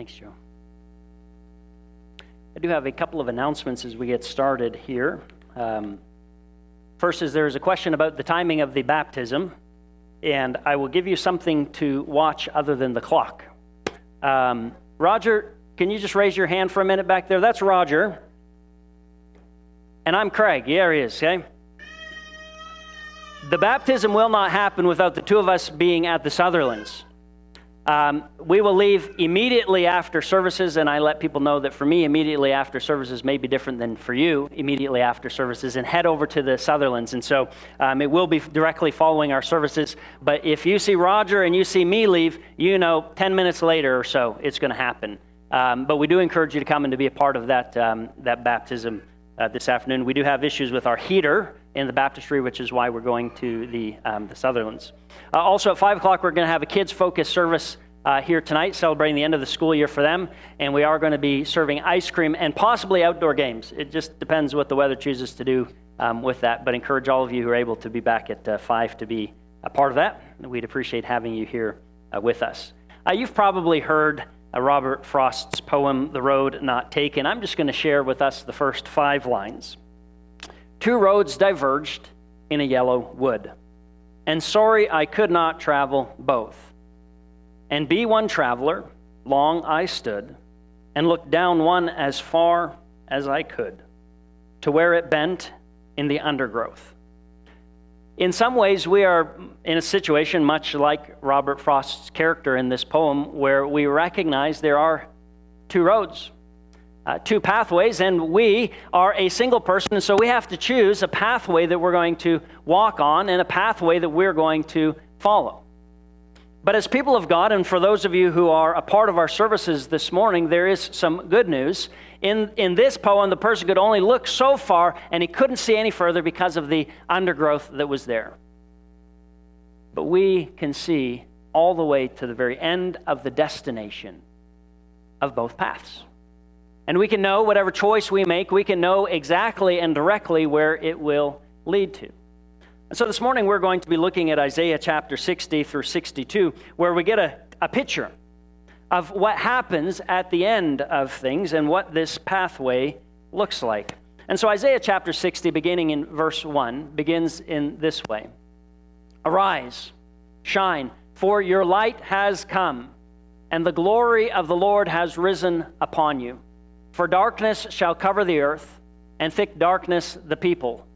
Thanks, Joe. I do have a couple of announcements as we get started here. Um, first is there is a question about the timing of the baptism, and I will give you something to watch other than the clock. Um, Roger, can you just raise your hand for a minute back there? That's Roger. And I'm Craig. Yeah, he is, okay? The baptism will not happen without the two of us being at the Sutherlands. Um, we will leave immediately after services, and I let people know that for me, immediately after services may be different than for you, immediately after services, and head over to the Sutherlands. And so um, it will be directly following our services. But if you see Roger and you see me leave, you know 10 minutes later or so it's going to happen. Um, but we do encourage you to come and to be a part of that, um, that baptism uh, this afternoon. We do have issues with our heater in the baptistry, which is why we're going to the, um, the Sutherlands. Uh, also, at 5 o'clock, we're going to have a kids focused service uh, here tonight, celebrating the end of the school year for them. And we are going to be serving ice cream and possibly outdoor games. It just depends what the weather chooses to do um, with that. But encourage all of you who are able to be back at uh, 5 to be a part of that. We'd appreciate having you here uh, with us. Uh, you've probably heard uh, Robert Frost's poem, The Road Not Taken. I'm just going to share with us the first five lines. Two roads diverged in a yellow wood, and sorry I could not travel both. And be one traveler, long I stood, and looked down one as far as I could, to where it bent in the undergrowth. In some ways, we are in a situation much like Robert Frost's character in this poem, where we recognize there are two roads, uh, two pathways, and we are a single person, and so we have to choose a pathway that we're going to walk on and a pathway that we're going to follow. But as people of God, and for those of you who are a part of our services this morning, there is some good news. In, in this poem, the person could only look so far and he couldn't see any further because of the undergrowth that was there. But we can see all the way to the very end of the destination of both paths. And we can know whatever choice we make, we can know exactly and directly where it will lead to. And so this morning we're going to be looking at Isaiah chapter 60 through 62, where we get a, a picture of what happens at the end of things and what this pathway looks like. And so Isaiah chapter 60, beginning in verse 1, begins in this way Arise, shine, for your light has come, and the glory of the Lord has risen upon you. For darkness shall cover the earth, and thick darkness the people.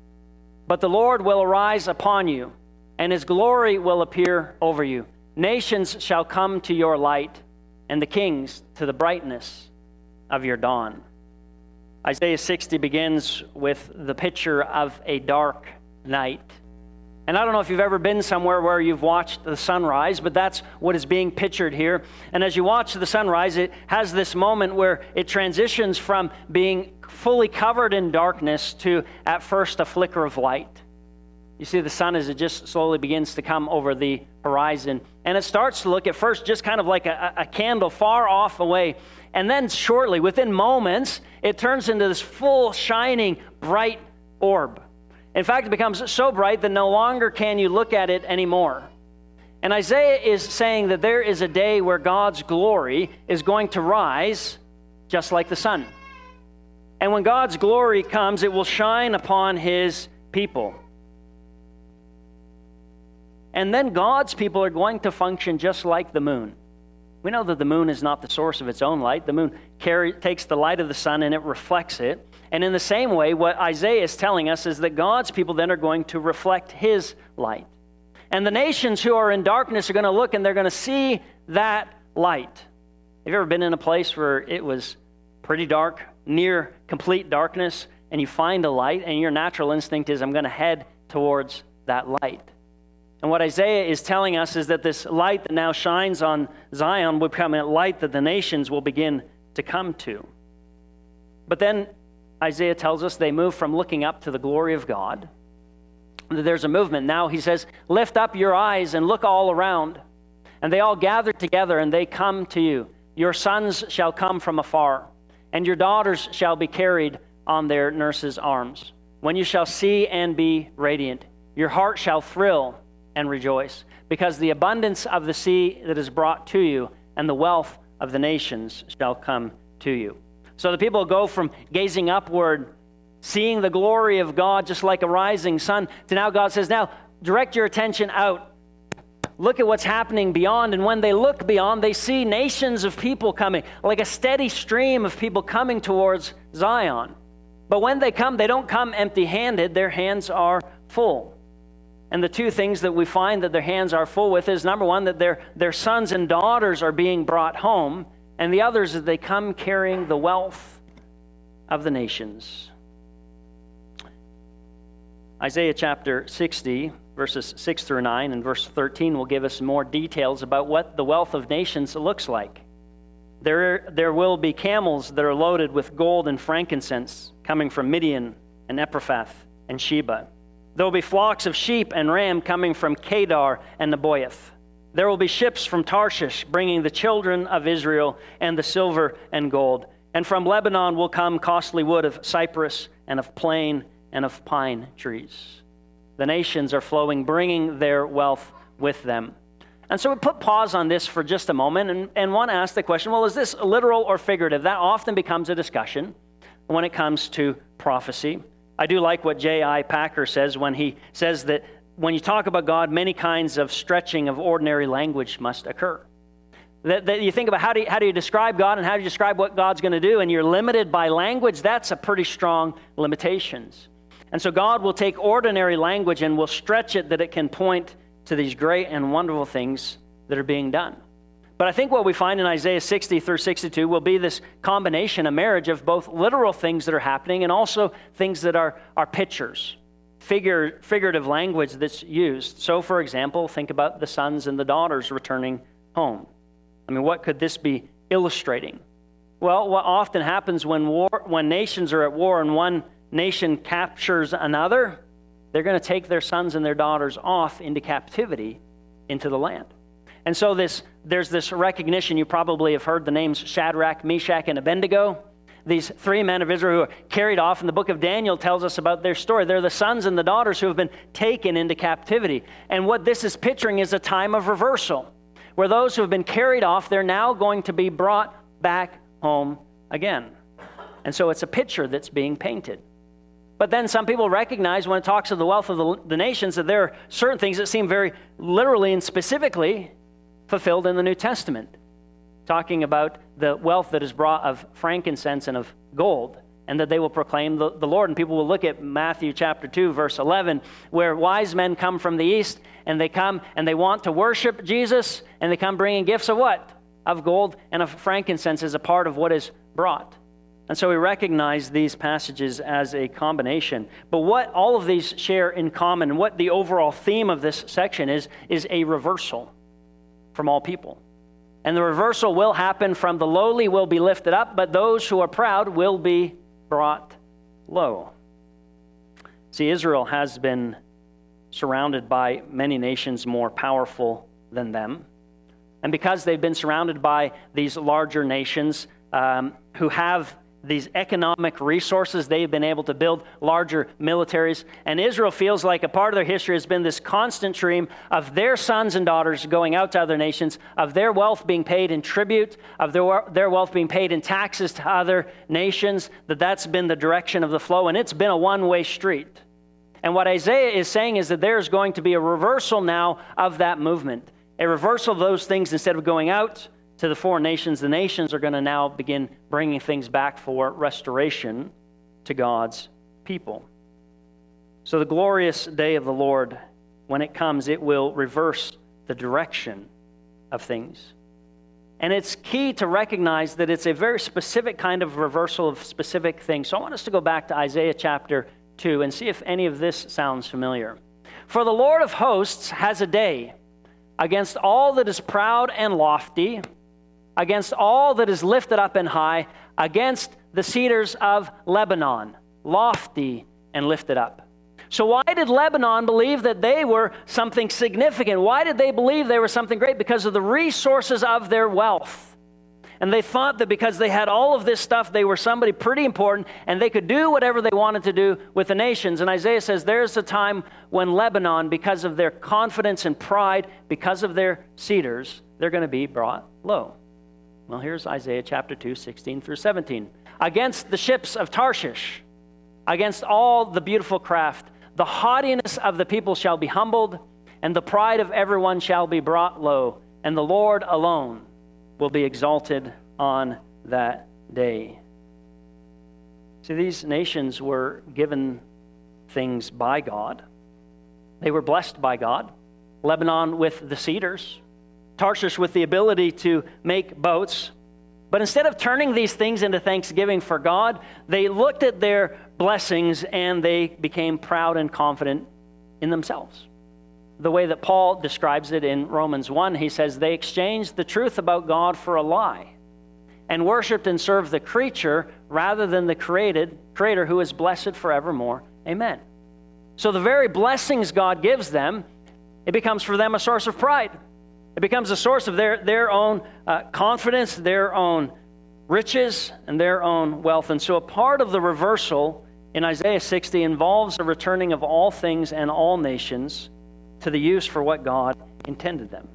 But the Lord will arise upon you, and his glory will appear over you. Nations shall come to your light and the kings to the brightness of your dawn. Isaiah 60 begins with the picture of a dark night. And I don't know if you've ever been somewhere where you've watched the sunrise, but that's what is being pictured here. And as you watch the sunrise, it has this moment where it transitions from being fully covered in darkness to, at first, a flicker of light. You see the sun as it just slowly begins to come over the horizon. And it starts to look at first just kind of like a, a, candle far off away. And then, shortly, within moments, it turns into this full, shining, bright orb. In fact, it becomes so bright that no longer can you look at it anymore. And Isaiah is saying that there is a day where God's glory is going to rise just like the sun. And when God's glory comes, it will shine upon his people. And then God's people are going to function just like the moon. We know that the moon is not the source of its own light. The moon carry, takes the light of the sun and it reflects it. And in the same way, what Isaiah is telling us is that God's people then are going to reflect his light. And the nations who are in darkness are going to look and they're going to see that light. Have you ever been in a place where it was pretty dark, near complete darkness, and you find a light, and your natural instinct is, I'm going to head towards that light? And what Isaiah is telling us is that this light that now shines on Zion will become a light that the nations will begin to come to. But then Isaiah tells us they move from looking up to the glory of God. There's a movement. Now he says, Lift up your eyes and look all around. And they all gather together and they come to you. Your sons shall come from afar, and your daughters shall be carried on their nurses' arms. When you shall see and be radiant, your heart shall thrill and rejoice, because the abundance of the sea that is brought to you, and the wealth of the nations shall come to you. So the people go from gazing upward, seeing the glory of God just like a rising sun, to now God says, Now direct your attention out. Look at what's happening beyond. And when they look beyond, they see nations of people coming, like a steady stream of people coming towards Zion. But when they come, they don't come empty handed, their hands are full. And the two things that we find that their hands are full with is number one, that their, their sons and daughters are being brought home, and the others as they come carrying the wealth of the nations. Isaiah chapter 60, verses 6 through 9, and verse 13 will give us more details about what the wealth of nations looks like. There, there will be camels that are loaded with gold and frankincense coming from Midian and Ephrath and Sheba. There will be flocks of sheep and ram coming from Kedar and Nebaioth. There will be ships from Tarshish bringing the children of Israel and the silver and gold. And from Lebanon will come costly wood of cypress and of plane and of pine trees. The nations are flowing, bringing their wealth with them. And so we put pause on this for just a moment and, and want to ask the question well, is this literal or figurative? That often becomes a discussion when it comes to prophecy. I do like what J.I. Packer says when he says that when you talk about God, many kinds of stretching of ordinary language must occur. That, that you think about how do, you, how do you describe God and how do you describe what God's going to do, and you're limited by language, that's a pretty strong limitations. And so God will take ordinary language and will stretch it that it can point to these great and wonderful things that are being done. But I think what we find in Isaiah 60 through 62 will be this combination, a marriage of both literal things that are happening and also things that are, are pictures, figure, figurative language that's used. So, for example, think about the sons and the daughters returning home. I mean, what could this be illustrating? Well, what often happens when, war, when nations are at war and one nation captures another, they're going to take their sons and their daughters off into captivity into the land. And so this, there's this recognition. You probably have heard the names Shadrach, Meshach, and Abednego. These three men of Israel who are carried off, and the book of Daniel tells us about their story. They're the sons and the daughters who have been taken into captivity. And what this is picturing is a time of reversal, where those who have been carried off, they're now going to be brought back home again. And so it's a picture that's being painted. But then some people recognize when it talks of the wealth of the, the nations that there are certain things that seem very literally and specifically fulfilled in the New Testament, talking about the wealth that is brought of frankincense and of gold, and that they will proclaim the, the Lord. And people will look at Matthew chapter 2, verse 11, where wise men come from the east, and they come and they want to worship Jesus, and they come bringing gifts of what? Of gold and of frankincense as a part of what is brought. And so we recognize these passages as a combination. But what all of these share in common, what the overall theme of this section is, is a reversal from all people. And the reversal will happen from the lowly will be lifted up, but those who are proud will be brought low. See, Israel has been surrounded by many nations more powerful than them. And because they've been surrounded by these larger nations um, who have these economic resources. They've been able to build larger militaries. And Israel feels like a part of their history has been this constant stream of their sons and daughters going out to other nations, of their wealth being paid in tribute, of their, their wealth being paid in taxes to other nations, that that's been the direction of the flow. And it's been a one way street. And what Isaiah is saying is that there's going to be a reversal now of that movement. A reversal of those things instead of going out to the foreign nations, the nations are going to now begin bringing things back for restoration to God's people. So, the glorious day of the Lord, when it comes, it will reverse the direction of things. And it's key to recognize that it's a very specific kind of reversal of specific things. So, I want us to go back to Isaiah chapter 2 and see if any of this sounds familiar. For the Lord of hosts has a day against all that is proud and lofty against all that is lifted up and high, against the cedars of Lebanon, lofty and lifted up. So, why did Lebanon believe that they were something significant? Why did they believe they were something great? Because of the resources of their wealth. And they thought that because they had all of this stuff, they were somebody pretty important and they could do whatever they wanted to do with the nations. And Isaiah says there's a time when Lebanon, because of their confidence and pride, because of their cedars, they're going to be brought low. Well, here's Isaiah chapter 2, 16 through 17. Against the ships of Tarshish, against all the beautiful craft, the haughtiness of the people shall be humbled, and the pride of everyone shall be brought low, and the Lord alone will be exalted on that day. See, these nations were given things by God. They were blessed by God. Lebanon with the cedars, Tarshish with the ability to make boats. But instead of turning these things into thanksgiving for God, they looked at their blessings and they became proud and confident in themselves. The way that Paul describes it in Romans 1, he says, They exchanged the truth about God for a lie and worshiped and served the creature rather than the created creator who is blessed forevermore. Amen. So the very blessings God gives them, it becomes for them a source of pride. It becomes a source of their, their own uh, confidence, their own riches, and their own wealth. And so a part of the reversal in Isaiah 60 involves a returning of all things and all nations to the use for what God intended them.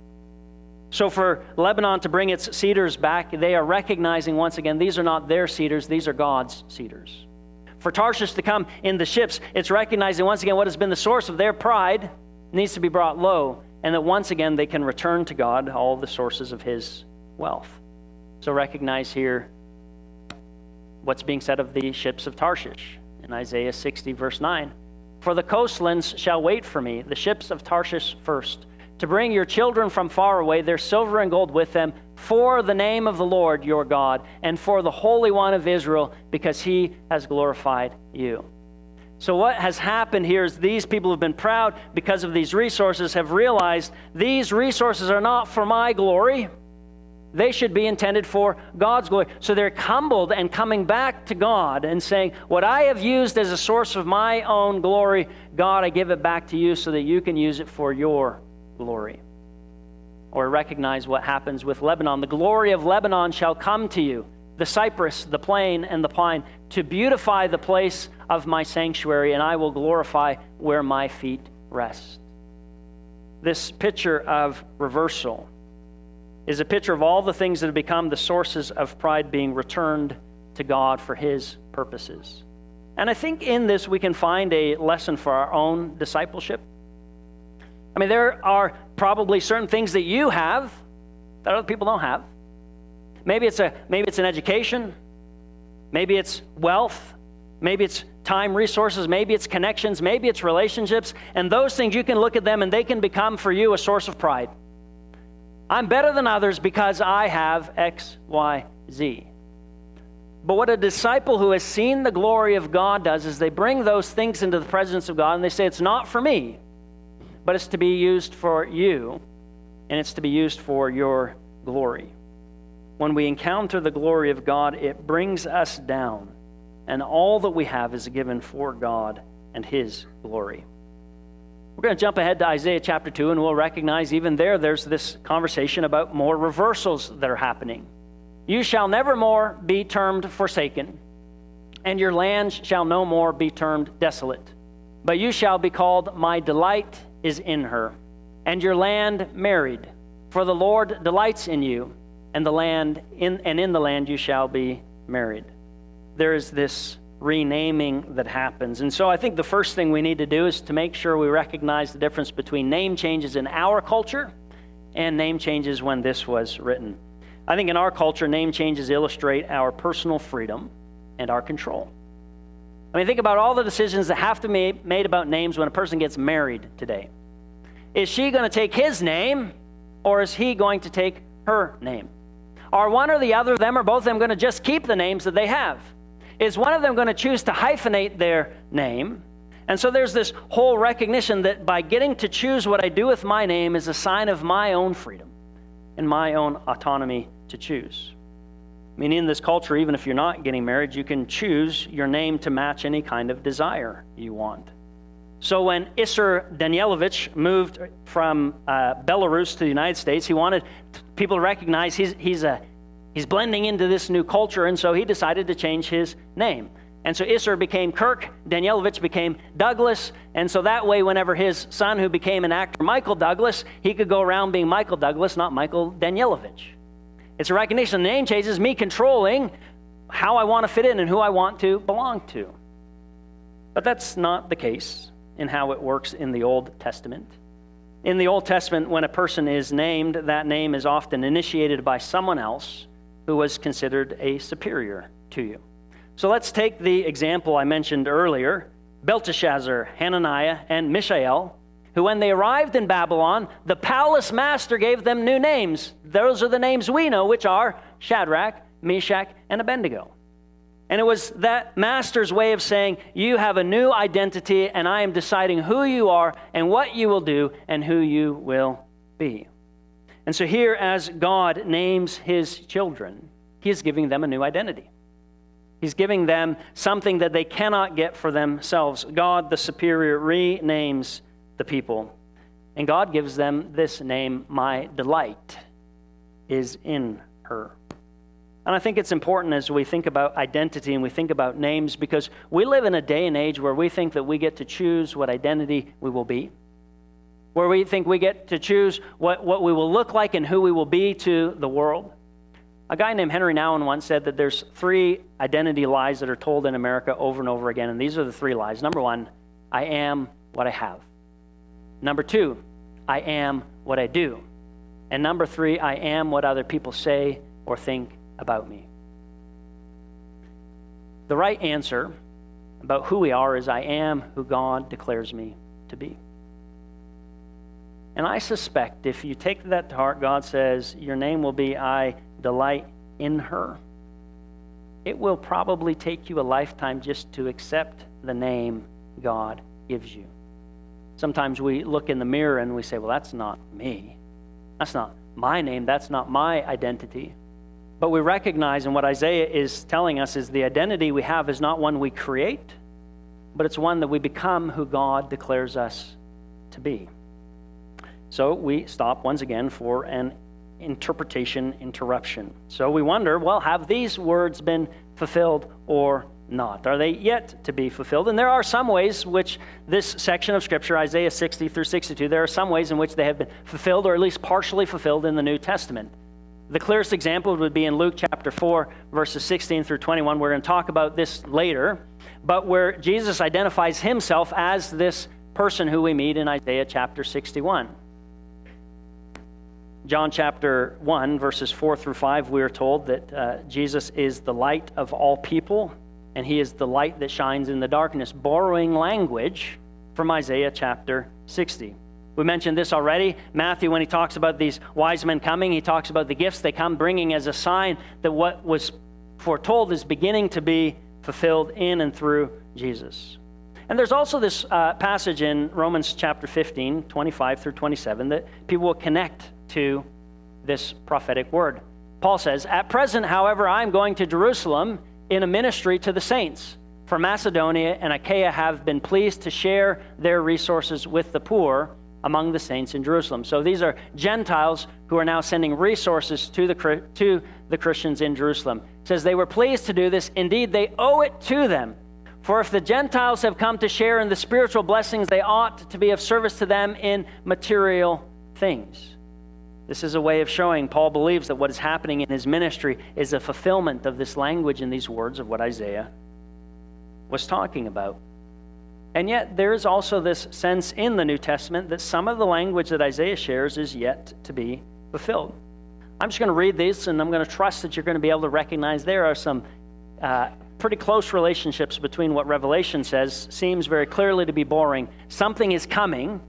So, for Lebanon to bring its cedars back, they are recognizing once again these are not their cedars, these are God's cedars. For Tarshish to come in the ships, it's recognizing once again what has been the source of their pride needs to be brought low, and that once again they can return to God all the sources of His wealth. So, recognize here what's being said of the ships of Tarshish in Isaiah 60, verse 9. For the coastlands shall wait for me, the ships of Tarshish first to bring your children from far away, their silver and gold with them, for the name of the Lord your God, and for the Holy One of Israel, because he has glorified you. So, what has happened here is these people have been proud because of these resources, have realized these resources are not for my glory. They should be intended for God's glory. So they're humbled and coming back to God and saying, What I have used as a source of my own glory, God, I give it back to you so that you can use it for your glory. Or recognize what happens with Lebanon. The glory of Lebanon shall come to you, the cypress, the plane, and the pine, to beautify the place of my sanctuary, and I will glorify where my feet rest. This picture of reversal is a picture of all the things that have become the sources of pride being returned to God for His purposes. And I think in this we can find a lesson for our own discipleship. I mean, there are probably certain things that you have that other people don't have. Maybe it's, a, maybe it's an education, maybe it's wealth, maybe it's time, resources, maybe it's connections, maybe it's relationships. And those things, you can look at them and they can become for you a source of pride. I'm better than others because I have X, Y, Z. But what a disciple who has seen the glory of God does is they bring those things into the presence of God and they say, It's not for me but it's to be used for you, and it's to be used for your glory. When we encounter the glory of God, it brings us down, and all that we have is given for God and His glory. We're going to jump ahead to Isaiah chapter 2, and we'll recognize even there, there's this conversation about more reversals that are happening. You shall never more be termed forsaken, and your land shall no more be termed desolate, but you shall be called my delight is in her, and your land married. For the Lord delights in you, and the land in, and in the land you shall be married. There is this renaming that happens. And so I think the first thing we need to do is to make sure we recognize the difference between name changes in our culture and name changes when this was written. I think in our culture, name changes illustrate our personal freedom and our control. I mean, think about all the decisions that have to be made about names when a person gets married today. Is she going to take his name or is he going to take her name? Are one or the other of them or both of them going to just keep the names that they have? Is one of them going to choose to hyphenate their name? And so there's this whole recognition that by getting to choose what I do with my name is a sign of my own freedom and my own autonomy to choose. I mean, in this culture, even if you're not getting married, you can choose your name to match any kind of desire you want. So when Isser Danielovich moved from uh, Belarus to the United States, he wanted people to recognize he's, he's, a, he's blending into this new culture, and so he decided to change his name. And so Isser became Kirk, Danielovich became Douglas, and so that way, whenever his son, who became an actor, Michael Douglas, he could go around being Michael Douglas, not Michael Danielovich. It's a recognition. The name change is me controlling how I want to fit in and who I want to belong to. But that's not the case in how it works in the Old Testament. In the Old Testament, when a person is named, that name is often initiated by someone else who was considered a superior to you. So let's take the example I mentioned earlier Belteshazzar, Hananiah, and Mishael, who, when they arrived in Babylon, the palace master gave them new names. Those are the names we know, which are Shadrach, Meshach, and Abednego. And it was that master's way of saying, You have a new identity, and I am deciding who you are and what you will do and who you will be. And so, here, as God names his children, he is giving them a new identity. He's giving them something that they cannot get for themselves. God, the superior, renames the people. And God gives them this name, My delight is in her. And I think it's important as we think about identity and we think about names because we live in a day and age where we think that we get to choose what identity we will be, where we think we get to choose what, what we will look like and who we will be to the world. A guy named Henri Nouwen once said that there's three identity lies that are told in America over and over again, and these are the three lies. Number one, I am what I have. Number two, I am what I do. And number three, I am what other people say or think about me. The right answer about who we are is I am who God declares me to be. And I suspect if you take that to heart, God says, Your name will be I delight in her. It will probably take you a lifetime just to accept the name God gives you. Sometimes we look in the mirror and we say, Well, that's not me. That's not my name. That's not my identity. But we recognize, and what Isaiah is telling us is the identity we have is not one we create, but it's one that we become who God declares us to be. So we stop once again for an interpretation interruption. So we wonder well, have these words been fulfilled or not? Are they yet to be fulfilled? And there are some ways which this section of Scripture, Isaiah 60 through 62, there are some ways in which they have been fulfilled or at least partially fulfilled in the New Testament. The clearest example would be in Luke chapter 4, verses 16 through 21. We're going to talk about this later, but where Jesus identifies himself as this person who we meet in Isaiah chapter 61. John chapter 1, verses 4 through 5, we are told that uh, Jesus is the light of all people, and he is the light that shines in the darkness, borrowing language from Isaiah chapter 60. We mentioned this already. Matthew, when he talks about these wise men coming, he talks about the gifts they come bringing as a sign that what was foretold is beginning to be fulfilled in and through Jesus. And there's also this uh, passage in Romans chapter 15, 25 through 27, that people will connect to this prophetic word. Paul says, At present, however, I'm going to Jerusalem in a ministry to the saints. For Macedonia and Achaia have been pleased to share their resources with the poor among the saints in Jerusalem. So these are Gentiles who are now sending resources to the, to the Christians in Jerusalem. It says they were pleased to do this. Indeed, they owe it to them. For if the Gentiles have come to share in the spiritual blessings, they ought to be of service to them in material things. This is a way of showing Paul believes that what is happening in his ministry is a fulfillment of this language and these words of what Isaiah was talking about. And yet, there is also this sense in the New Testament that some of the language that Isaiah shares is yet to be fulfilled. I'm just going to read these, and I'm going to trust that you're going to be able to recognize there are some uh, pretty close relationships between what Revelation says, seems very clearly to be boring. Something is coming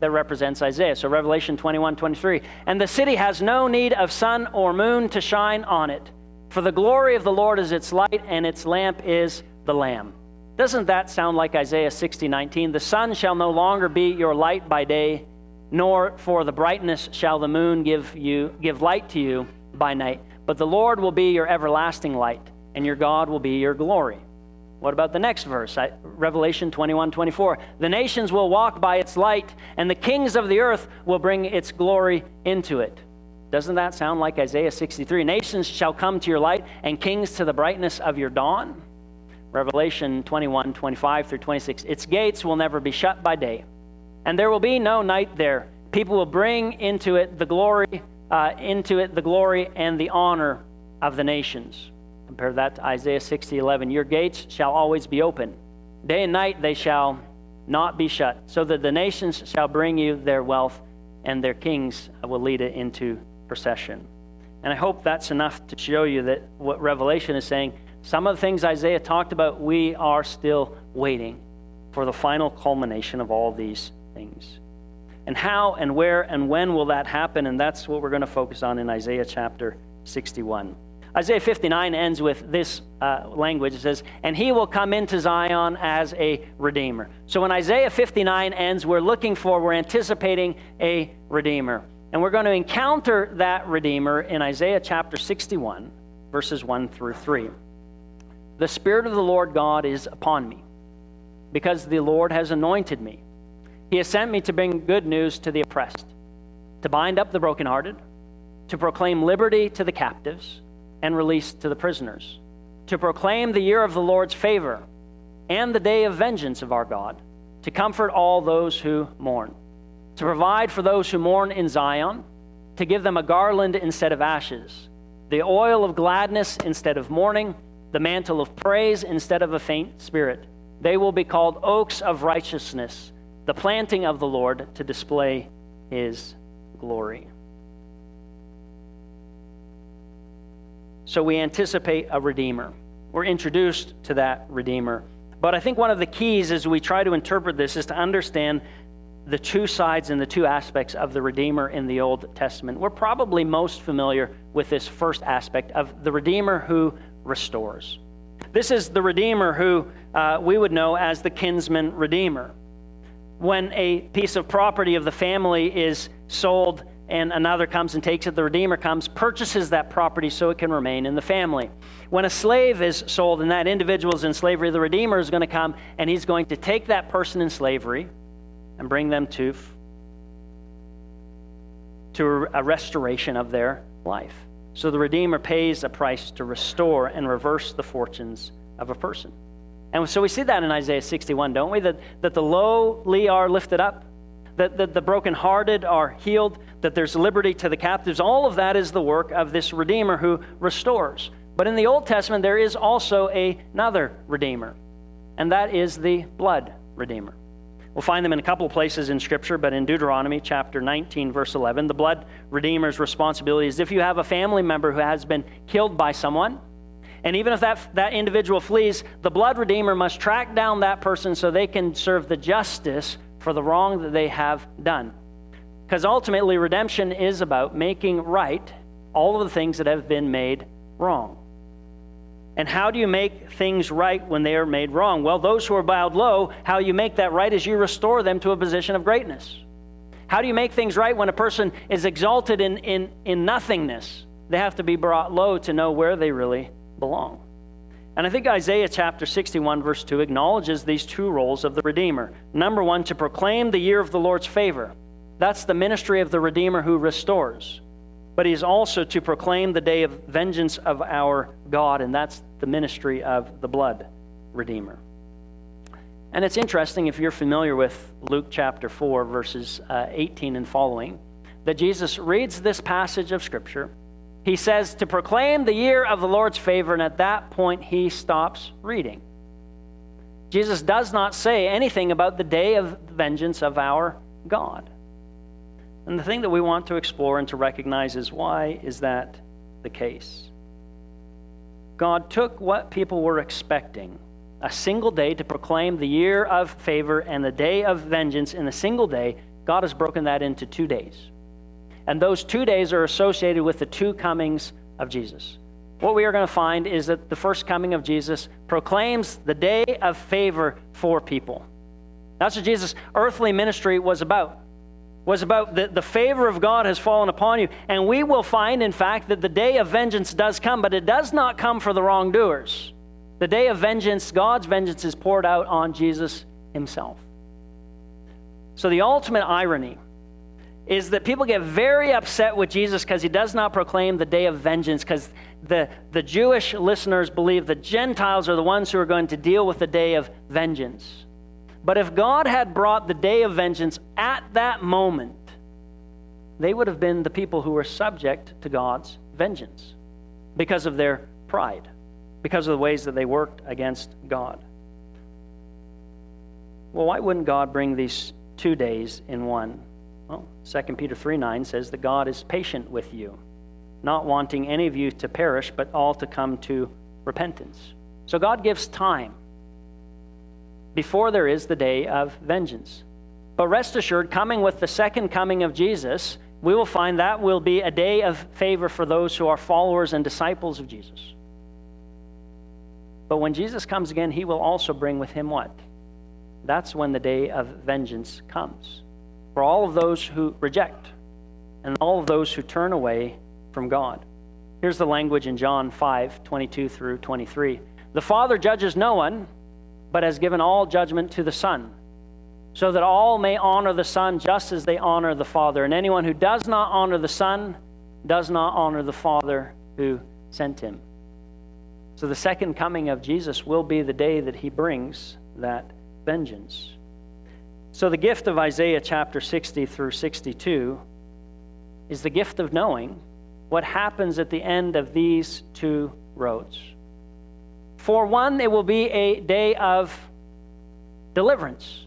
that represents Isaiah. So, Revelation 21 23. And the city has no need of sun or moon to shine on it, for the glory of the Lord is its light, and its lamp is the Lamb. Doesn't that sound like Isaiah 60, 19? The sun shall no longer be your light by day, nor for the brightness shall the moon give you give light to you by night. But the Lord will be your everlasting light, and your God will be your glory. What about the next verse? Revelation 21, 24. The nations will walk by its light, and the kings of the earth will bring its glory into it. Doesn't that sound like Isaiah 63? Nations shall come to your light, and kings to the brightness of your dawn. Revelation 21, 25 through 26. Its gates will never be shut by day, and there will be no night there. People will bring into it the glory uh, into it the glory and the honor of the nations. Compare that to Isaiah 60 11. Your gates shall always be open, day and night they shall not be shut, so that the nations shall bring you their wealth, and their kings will lead it into procession. And I hope that's enough to show you that what Revelation is saying, some of the things Isaiah talked about, we are still waiting for the final culmination of all these things. And how and where and when will that happen? And that's what we're going to focus on in Isaiah chapter 61. Isaiah 59 ends with this uh, language. It says, And he will come into Zion as a redeemer. So when Isaiah 59 ends, we're looking for, we're anticipating a redeemer. And we're going to encounter that redeemer in Isaiah chapter 61, verses 1 through 3. The Spirit of the Lord God is upon me, because the Lord has anointed me. He has sent me to bring good news to the oppressed, to bind up the brokenhearted, to proclaim liberty to the captives and release to the prisoners, to proclaim the year of the Lord's favor and the day of vengeance of our God, to comfort all those who mourn, to provide for those who mourn in Zion, to give them a garland instead of ashes, the oil of gladness instead of mourning, the mantle of praise instead of a faint spirit. They will be called oaks of righteousness, the planting of the Lord to display his glory. So we anticipate a Redeemer. We're introduced to that Redeemer. But I think one of the keys as we try to interpret this is to understand the two sides and the two aspects of the Redeemer in the Old Testament. We're probably most familiar with this first aspect of the Redeemer who restores. This is the Redeemer who uh, we would know as the kinsman Redeemer. When a piece of property of the family is sold and another comes and takes it. The Redeemer comes, purchases that property so it can remain in the family. When a slave is sold and that individual is in slavery, the Redeemer is going to come and he's going to take that person in slavery and bring them to, to a restoration of their life. So the Redeemer pays a price to restore and reverse the fortunes of a person. And so we see that in Isaiah 61, don't we? That, that the lowly are lifted up that, that the brokenhearted are healed, that there's liberty to the captives. All of that is the work of this Redeemer who restores. But in the Old Testament, there is also another Redeemer, and that is the blood Redeemer. We'll find them in a couple of places in Scripture, but in Deuteronomy chapter 19, verse 11, the blood Redeemer's responsibility is if you have a family member who has been killed by someone, and even if that, that individual flees, the blood Redeemer must track down that person so they can serve the justice for the wrong that they have done. Because ultimately, redemption is about making right all of the things that have been made wrong. And how do you make things right when they are made wrong? Well, those who are bowed low, how you make that right is you restore them to a position of greatness. How do you make things right when a person is exalted in, in, in nothingness? They have to be brought low to know where they really belong. And I think Isaiah chapter 61, verse 2, acknowledges these two roles of the Redeemer. Number one, to proclaim the year of the Lord's favor. That's the ministry of the Redeemer who restores. But he's also to proclaim the day of vengeance of our God, and that's the ministry of the blood Redeemer. And it's interesting, if you're familiar with Luke chapter 4, verses uh, 18 and following, that Jesus reads this passage of Scripture he says to proclaim the year of the Lord's favor, and at that point he stops reading. Jesus does not say anything about the day of vengeance of our God. And the thing that we want to explore and to recognize is why is that the case? God took what people were expecting, a single day to proclaim the year of favor and the day of vengeance in a single day. God has broken that into two days. And those two days are associated with the two comings of Jesus. What we are going to find is that the first coming of Jesus proclaims the day of favor for people. That's what Jesus' earthly ministry was about. Was about the, the favor of God has fallen upon you. And we will find, in fact, that the day of vengeance does come, but it does not come for the wrongdoers. The day of vengeance, God's vengeance, is poured out on Jesus himself. So the ultimate irony is that people get very upset with Jesus because he does not proclaim the day of vengeance, because the, the Jewish listeners believe the Gentiles are the ones who are going to deal with the day of vengeance. But if God had brought the day of vengeance at that moment, they would have been the people who were subject to God's vengeance because of their pride, because of the ways that they worked against God. Well, why wouldn't God bring these two days in one? Well, 2 Peter 3 9 says that God is patient with you, not wanting any of you to perish, but all to come to repentance. So God gives time before there is the day of vengeance. But rest assured, coming with the second coming of Jesus, we will find that will be a day of favor for those who are followers and disciples of Jesus. But when Jesus comes again, he will also bring with him what? That's when the day of vengeance comes. For all of those who reject and all of those who turn away from God. Here's the language in John 5 22 through 23. The Father judges no one, but has given all judgment to the Son, so that all may honor the Son just as they honor the Father. And anyone who does not honor the Son does not honor the Father who sent him. So the second coming of Jesus will be the day that he brings that vengeance. So, the gift of Isaiah chapter 60 through 62 is the gift of knowing what happens at the end of these two roads. For one, it will be a day of deliverance,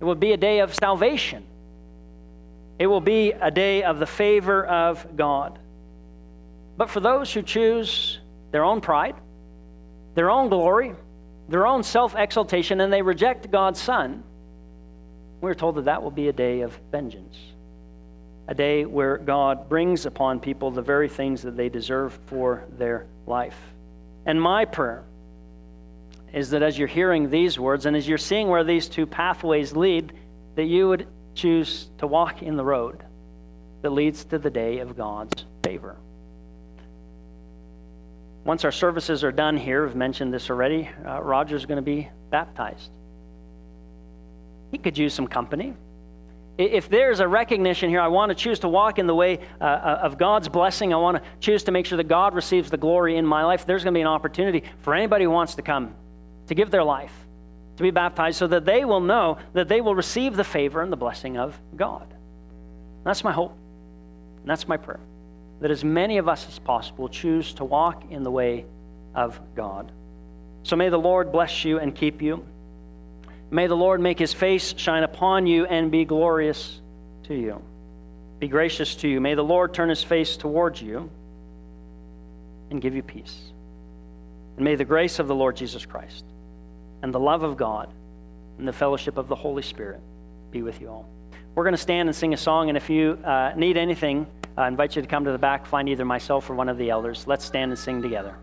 it will be a day of salvation, it will be a day of the favor of God. But for those who choose their own pride, their own glory, their own self exaltation and they reject God's Son, we're told that that will be a day of vengeance. A day where God brings upon people the very things that they deserve for their life. And my prayer is that as you're hearing these words and as you're seeing where these two pathways lead, that you would choose to walk in the road that leads to the day of God's favor. Once our services are done here, I've mentioned this already, uh, Roger's going to be baptized. He could use some company. If there's a recognition here, I want to choose to walk in the way uh, uh, of God's blessing. I want to choose to make sure that God receives the glory in my life. There's going to be an opportunity for anybody who wants to come to give their life, to be baptized, so that they will know that they will receive the favor and the blessing of God. That's my hope. And that's my prayer that as many of us as possible choose to walk in the way of God. So may the Lord bless you and keep you. May the Lord make his face shine upon you and be glorious to you. Be gracious to you. May the Lord turn his face towards you and give you peace. And may the grace of the Lord Jesus Christ and the love of God and the fellowship of the Holy Spirit be with you all. We're going to stand and sing a song, and if you uh, need anything, I invite you to come to the back, find either myself or one of the elders. Let's stand and sing together.